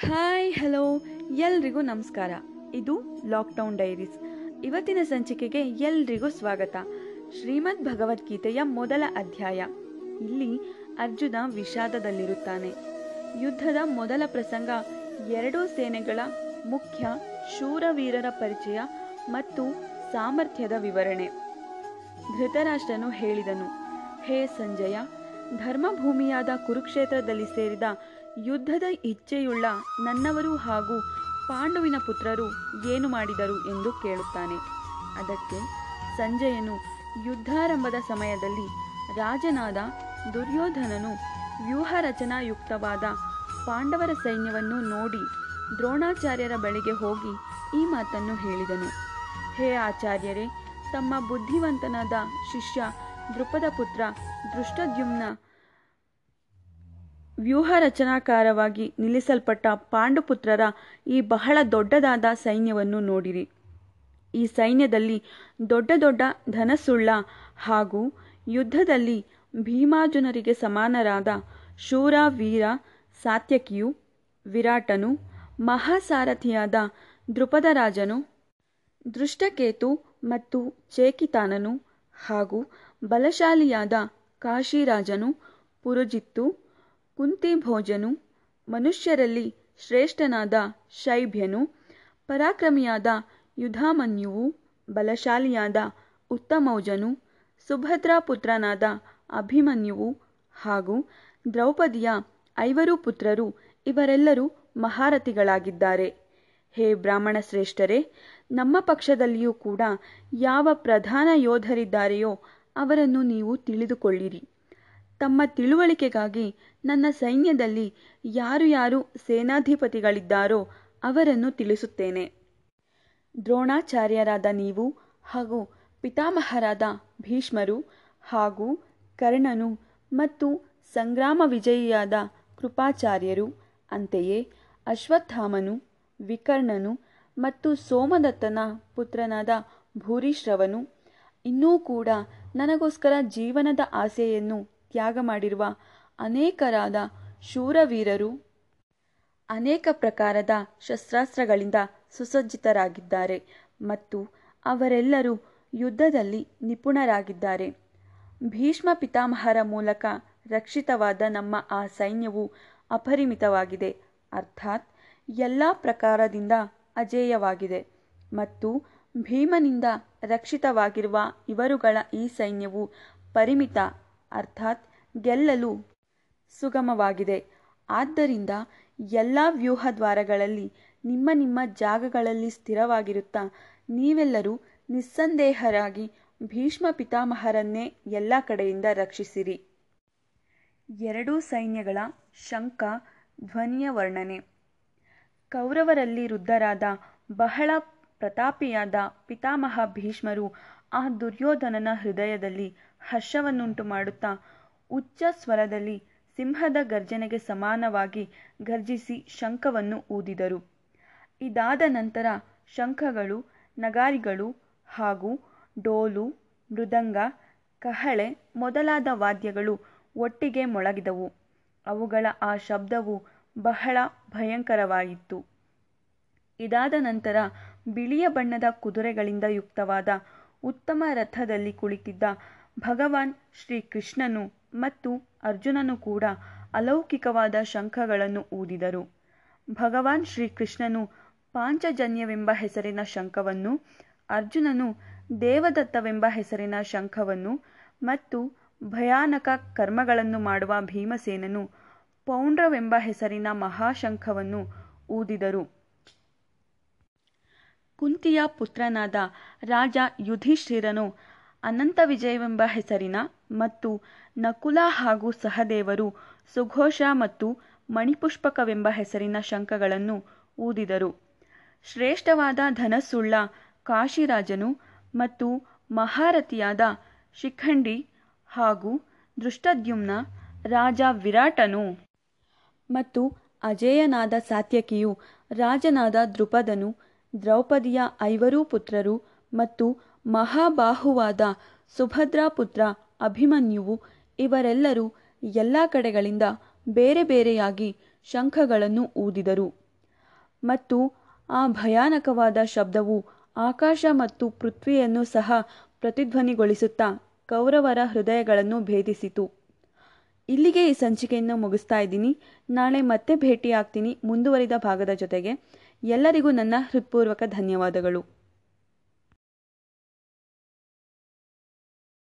Hi hello ಎಲ್ರಿಗೂ ನಮಸ್ಕಾರ. ಇದು ಲಾಕ್ಡೌನ್ ಡೈರೀಸ್ ಇವತ್ತಿನ ಸಂಚಿಕೆಗೆ ಎಲ್ರಿಗೂ ಸ್ವಾಗತ. ಶ್ರೀಮದ್ ಭಗವದ್ಗೀತೆಯ ಮೊದಲ ಅಧ್ಯಾಯ. ಇಲ್ಲಿ ಅರ್ಜುನ ವಿಷಾದದಲ್ಲಿರುತ್ತಾನೆ. ಯುದ್ಧದ ಮೊದಲ ಪ್ರಸಂಗ ಎರಡೂ ಸೇನೆಗಳ ಮುಖ್ಯ ಶೂರವೀರರ ಪರಿಚಯ ಮತ್ತು ಸಾಮರ್ಥ್ಯದ ವಿವರಣೆ. ಧೃತರಾಷ್ಟ್ರನು ಹೇಳಿದನು, ಹೇ ಸಂಜಯ, ಧರ್ಮಭೂಮಿಯಾದ ಕುರುಕ್ಷೇತ್ರದಲ್ಲಿ ಸೇರಿದ ಯುದ್ಧದ ಇಚ್ಛೆಯುಳ್ಳ ನನ್ನವರು ಹಾಗೂ ಪಾಂಡುವಿನ ಪುತ್ರರು ಏನು ಮಾಡಿದರು ಎಂದು ಕೇಳುತ್ತಾನೆ. ಅದಕ್ಕೆ ಸಂಜಯನು ಯುದ್ಧಾರಂಭದ ಸಮಯದಲ್ಲಿ ರಾಜನಾದ ದುರ್ಯೋಧನನು ವ್ಯೂಹ ರಚನಾಯುಕ್ತವಾದ ಪಾಂಡವರ ಸೈನ್ಯವನ್ನು ನೋಡಿ ದ್ರೋಣಾಚಾರ್ಯರ ಬಳಿಗೆ ಹೋಗಿ ಈ ಮಾತನ್ನು ಹೇಳಿದನು. ಹೇ ಆಚಾರ್ಯರೇ, ತಮ್ಮ ಬುದ್ಧಿವಂತನಾದ ಶಿಷ್ಯ ದೃಪದ ಪುತ್ರ ದೃಷ್ಟದ್ಯುಮ್ನ ವ್ಯೂಹ ರಚನಾಕಾರವಾಗಿ ನಿಲ್ಲಿಸಲ್ಪಟ್ಟ ಪಾಂಡುಪುತ್ರರ ಈ ಬಹಳ ದೊಡ್ಡದಾದ ಸೈನ್ಯವನ್ನು ನೋಡಿರಿ. ಈ ಸೈನ್ಯದಲ್ಲಿ ದೊಡ್ಡ ದೊಡ್ಡ ಧನಸುಳ್ಳ ಹಾಗೂ ಯುದ್ಧದಲ್ಲಿ ಭೀಮಾರ್ಜುನರಿಗೆ ಸಮಾನರಾದ ಶೂರ ವೀರ ಸಾತ್ಯಕಿಯು, ವಿರಾಟನು, ಮಹಾಸಾರಥಿಯಾದ ದೃಪದರಾಜನು ದೃಷ್ಟಕೇತು ಮತ್ತು ಚೇಕಿತಾನನು ಹಾಗೂ ಬಲಶಾಲಿಯಾದ ಕಾಶಿರಾಜನು ಪುರುಜಿತ್ತು ಕುಂತಿಭೋಜನು ಮನುಷ್ಯರಲ್ಲಿ ಶ್ರೇಷ್ಠನಾದ ಶೈಭ್ಯನು, ಪರಾಕ್ರಮಿಯಾದ ಯುಧಾಮನ್ಯುವು, ಬಲಶಾಲಿಯಾದ ಉತ್ತಮೌಜನು ಸುಭದ್ರಾಪುತ್ರನಾದ ಅಭಿಮನ್ಯುವು ಹಾಗೂ ದ್ರೌಪದಿಯ ಐವರು ಪುತ್ರರು ಇವರೆಲ್ಲರೂ ಮಹಾರಥಿಗಳಾಗಿದ್ದಾರೆ. ಹೇ ಬ್ರಾಹ್ಮಣ ಶ್ರೇಷ್ಠರೇ, ನಮ್ಮ ಪಕ್ಷದಲ್ಲಿಯೂ ಕೂಡ ಯಾವ ಪ್ರಧಾನ ಯೋಧರಿದ್ದಾರೆಯೋ ಅವರನ್ನು ನೀವು ತಿಳಿದುಕೊಳ್ಳಿರಿ. ತಮ್ಮ ತಿಳುವಳಿಕೆಗಾಗಿ ನನ್ನ ಸೈನ್ಯದಲ್ಲಿ ಯಾರು ಯಾರು ಸೇನಾಧಿಪತಿಗಳಿದ್ದಾರೋ ಅವರನ್ನು ತಿಳಿಸುತ್ತೇನೆ. ದ್ರೋಣಾಚಾರ್ಯರಾದ ನೀವು ಹಾಗೂ ಪಿತಾಮಹರಾದ ಭೀಷ್ಮರು ಹಾಗೂ ಕರ್ಣನು ಮತ್ತು ಸಂಗ್ರಾಮ ವಿಜಯಿಯಾದ ಕೃಪಾಚಾರ್ಯರು, ಅಂತೆಯೇ ಅಶ್ವತ್ಥಾಮನು, ವಿಕರ್ಣನು ಮತ್ತು ಸೋಮದತ್ತನ ಪುತ್ರನಾದ ಭೂರಿಶ್ರವನು, ಇನ್ನೂ ಕೂಡ ನನಗೋಸ್ಕರ ಜೀವನದ ಆಸೆಯನ್ನು ತ್ಯಾಗ ಮಾಡಿರುವ ಅನೇಕರಾದ ಶೂರವೀರರು ಅನೇಕ ಪ್ರಕಾರದ ಶಸ್ತ್ರಾಸ್ತ್ರಗಳಿಂದ ಸುಸಜ್ಜಿತರಾಗಿದ್ದಾರೆ ಮತ್ತು ಅವರೆಲ್ಲರೂ ಯುದ್ಧದಲ್ಲಿ ನಿಪುಣರಾಗಿದ್ದಾರೆ. ಭೀಷ್ಮ ಪಿತಾಮಹರ ಮೂಲಕ ರಕ್ಷಿತವಾದ ನಮ್ಮ ಆ ಸೈನ್ಯವು ಅಪರಿಮಿತವಾಗಿದೆ, ಅರ್ಥಾತ್ ಎಲ್ಲ ಪ್ರಕಾರದಿಂದ ಅಜೇಯವಾಗಿದೆ ಮತ್ತು ಭೀಮನಿಂದ ರಕ್ಷಿತವಾಗಿರುವ ಇವರುಗಳ ಈ ಸೈನ್ಯವು ಪರಿಮಿತ ಅರ್ಥಾತ್ ಗೆಲ್ಲಲು ಸುಗಮವಾಗಿದೆ. ಆದ್ದರಿಂದ ಎಲ್ಲ ವ್ಯೂಹದ್ವಾರಗಳಲ್ಲಿ ನಿಮ್ಮ ನಿಮ್ಮ ಜಾಗಗಳಲ್ಲಿ ಸ್ಥಿರವಾಗಿರುತ್ತಾ ನೀವೆಲ್ಲರೂ ನಿಸ್ಸಂದೇಹರಾಗಿ ಭೀಷ್ಮ ಪಿತಾಮಹರನ್ನೇ ಎಲ್ಲ ಕಡೆಯಿಂದ ರಕ್ಷಿಸಿರಿ. ಎರಡೂ ಸೈನ್ಯಗಳ ಶಂಕ ಧ್ವನಿಯ ವರ್ಣನೆ. ಕೌರವರಲ್ಲಿ ವೃದ್ಧರಾದ ಬಹಳ ಪ್ರತಾಪಿಯಾದ ಪಿತಾಮಹ ಭೀಷ್ಮರು ಆ ದುರ್ಯೋಧನನ ಹೃದಯದಲ್ಲಿ ಹರ್ಷವನ್ನುಂಟು ಮಾಡುತ್ತಾ ಉಚ್ಚ ಸ್ವರದಲ್ಲಿ ಸಿಂಹದ ಗರ್ಜನೆಗೆ ಸಮಾನವಾಗಿ ಗರ್ಜಿಸಿ ಶಂಖವನ್ನು ಊದಿದರು. ಇದಾದ ನಂತರ ಶಂಖಗಳು, ನಗಾರಿಗಳು ಹಾಗೂ ಡೋಲು, ಮೃದಂಗ, ಕಹಳೆ ಮೊದಲಾದ ವಾದ್ಯಗಳು ಒಟ್ಟಿಗೆ ಮೊಳಗಿದವು. ಅವುಗಳ ಆ ಶಬ್ದವು ಬಹಳ ಭಯಂಕರವಾಗಿತ್ತು. ಇದಾದ ನಂತರ ಬಿಳಿಯ ಬಣ್ಣದ ಕುದುರೆಗಳಿಂದ ಯುಕ್ತವಾದ ಉತ್ತಮ ರಥದಲ್ಲಿ ಕುಳಿತಿದ್ದ ಭಗವಾನ್ ಶ್ರೀಕೃಷ್ಣನು ಮತ್ತು ಅರ್ಜುನನು ಕೂಡ ಅಲೌಕಿಕವಾದ ಶಂಖಗಳನ್ನು ಊದಿದರು. ಭಗವಾನ್ ಶ್ರೀಕೃಷ್ಣನು ಪಾಂಚಜನ್ಯವೆಂಬ ಹೆಸರಿನ ಶಂಖವನ್ನು, ಅರ್ಜುನನು ದೇವದತ್ತವೆಂಬ ಹೆಸರಿನ ಶಂಖವನ್ನು ಮತ್ತು ಭಯಾನಕ ಕರ್ಮಗಳನ್ನು ಮಾಡುವ ಭೀಮಸೇನನು ಪೌಂಡ್ರವೆಂಬ ಹೆಸರಿನ ಮಹಾಶಂಖವನ್ನು ಊದಿದರು. ಕುಂತಿಯ ಪುತ್ರನಾದ ರಾಜ ಯುಧಿಷ್ಠಿರನು ಅನಂತ ವಿಜಯವೆಂಬ ಹೆಸರಿನ ಮತ್ತು ನಕುಲ ಹಾಗೂ ಸಹದೇವರು ಸುಘೋಷ ಮತ್ತು ಮಣಿಪುಷ್ಪಕವೆಂಬ ಹೆಸರಿನ ಶಂಖಗಳನ್ನು ಊದಿದರು. ಶ್ರೇಷ್ಠವಾದ ಧನಸ್ಸುಳ್ಳ ಕಾಶಿರಾಜನು ಮತ್ತು ಮಹಾರಥಿಯಾದ ಶಿಖಂಡಿ ಹಾಗೂ ದೃಷ್ಟದ್ಯುಮ್ನ ರಾಜ ವಿರಾಟನು. ಮತ್ತು ಅಜೇಯನಾದ ಸಾತ್ಯಕಿಯು ರಾಜನಾದ ದೃಪದನು ದ್ರೌಪದಿಯ ಐವರೂ ಪುತ್ರರು ಮತ್ತು ಮಹಾಬಾಹುವಾದ ಸುಭದ್ರಾ ಪುತ್ರ ಅಭಿಮನ್ಯುವು ಇವರೆಲ್ಲರೂ ಎಲ್ಲ ಕಡೆಗಳಿಂದ ಬೇರೆ ಬೇರೆಯಾಗಿ ಶಂಖಗಳನ್ನು ಊದಿದರು. ಮತ್ತು ಆ ಭಯಾನಕವಾದ ಶಬ್ದವು ಆಕಾಶ ಮತ್ತು ಪೃಥ್ವಿಯನ್ನು ಸಹ ಪ್ರತಿಧ್ವನಿಗೊಳಿಸುತ್ತಾ ಕೌರವರ ಹೃದಯಗಳನ್ನು ಭೇದಿಸಿತು. ಇಲ್ಲಿಗೆ ಈ ಸಂಚಿಕೆಯನ್ನು ಮುಗಿಸ್ತಾ ಇದ್ದೀನಿ. ನಾಳೆ ಮತ್ತೆ ಭೇಟಿಯಾಗ್ತೀನಿ. ಮುಂದುವರಿದ ಭಾಗದ ಜೊತೆಗೆ. ಎಲ್ಲರಿಗೂ ನನ್ನ ಹೃತ್ಪೂರ್ವಕ ಧನ್ಯವಾದಗಳು.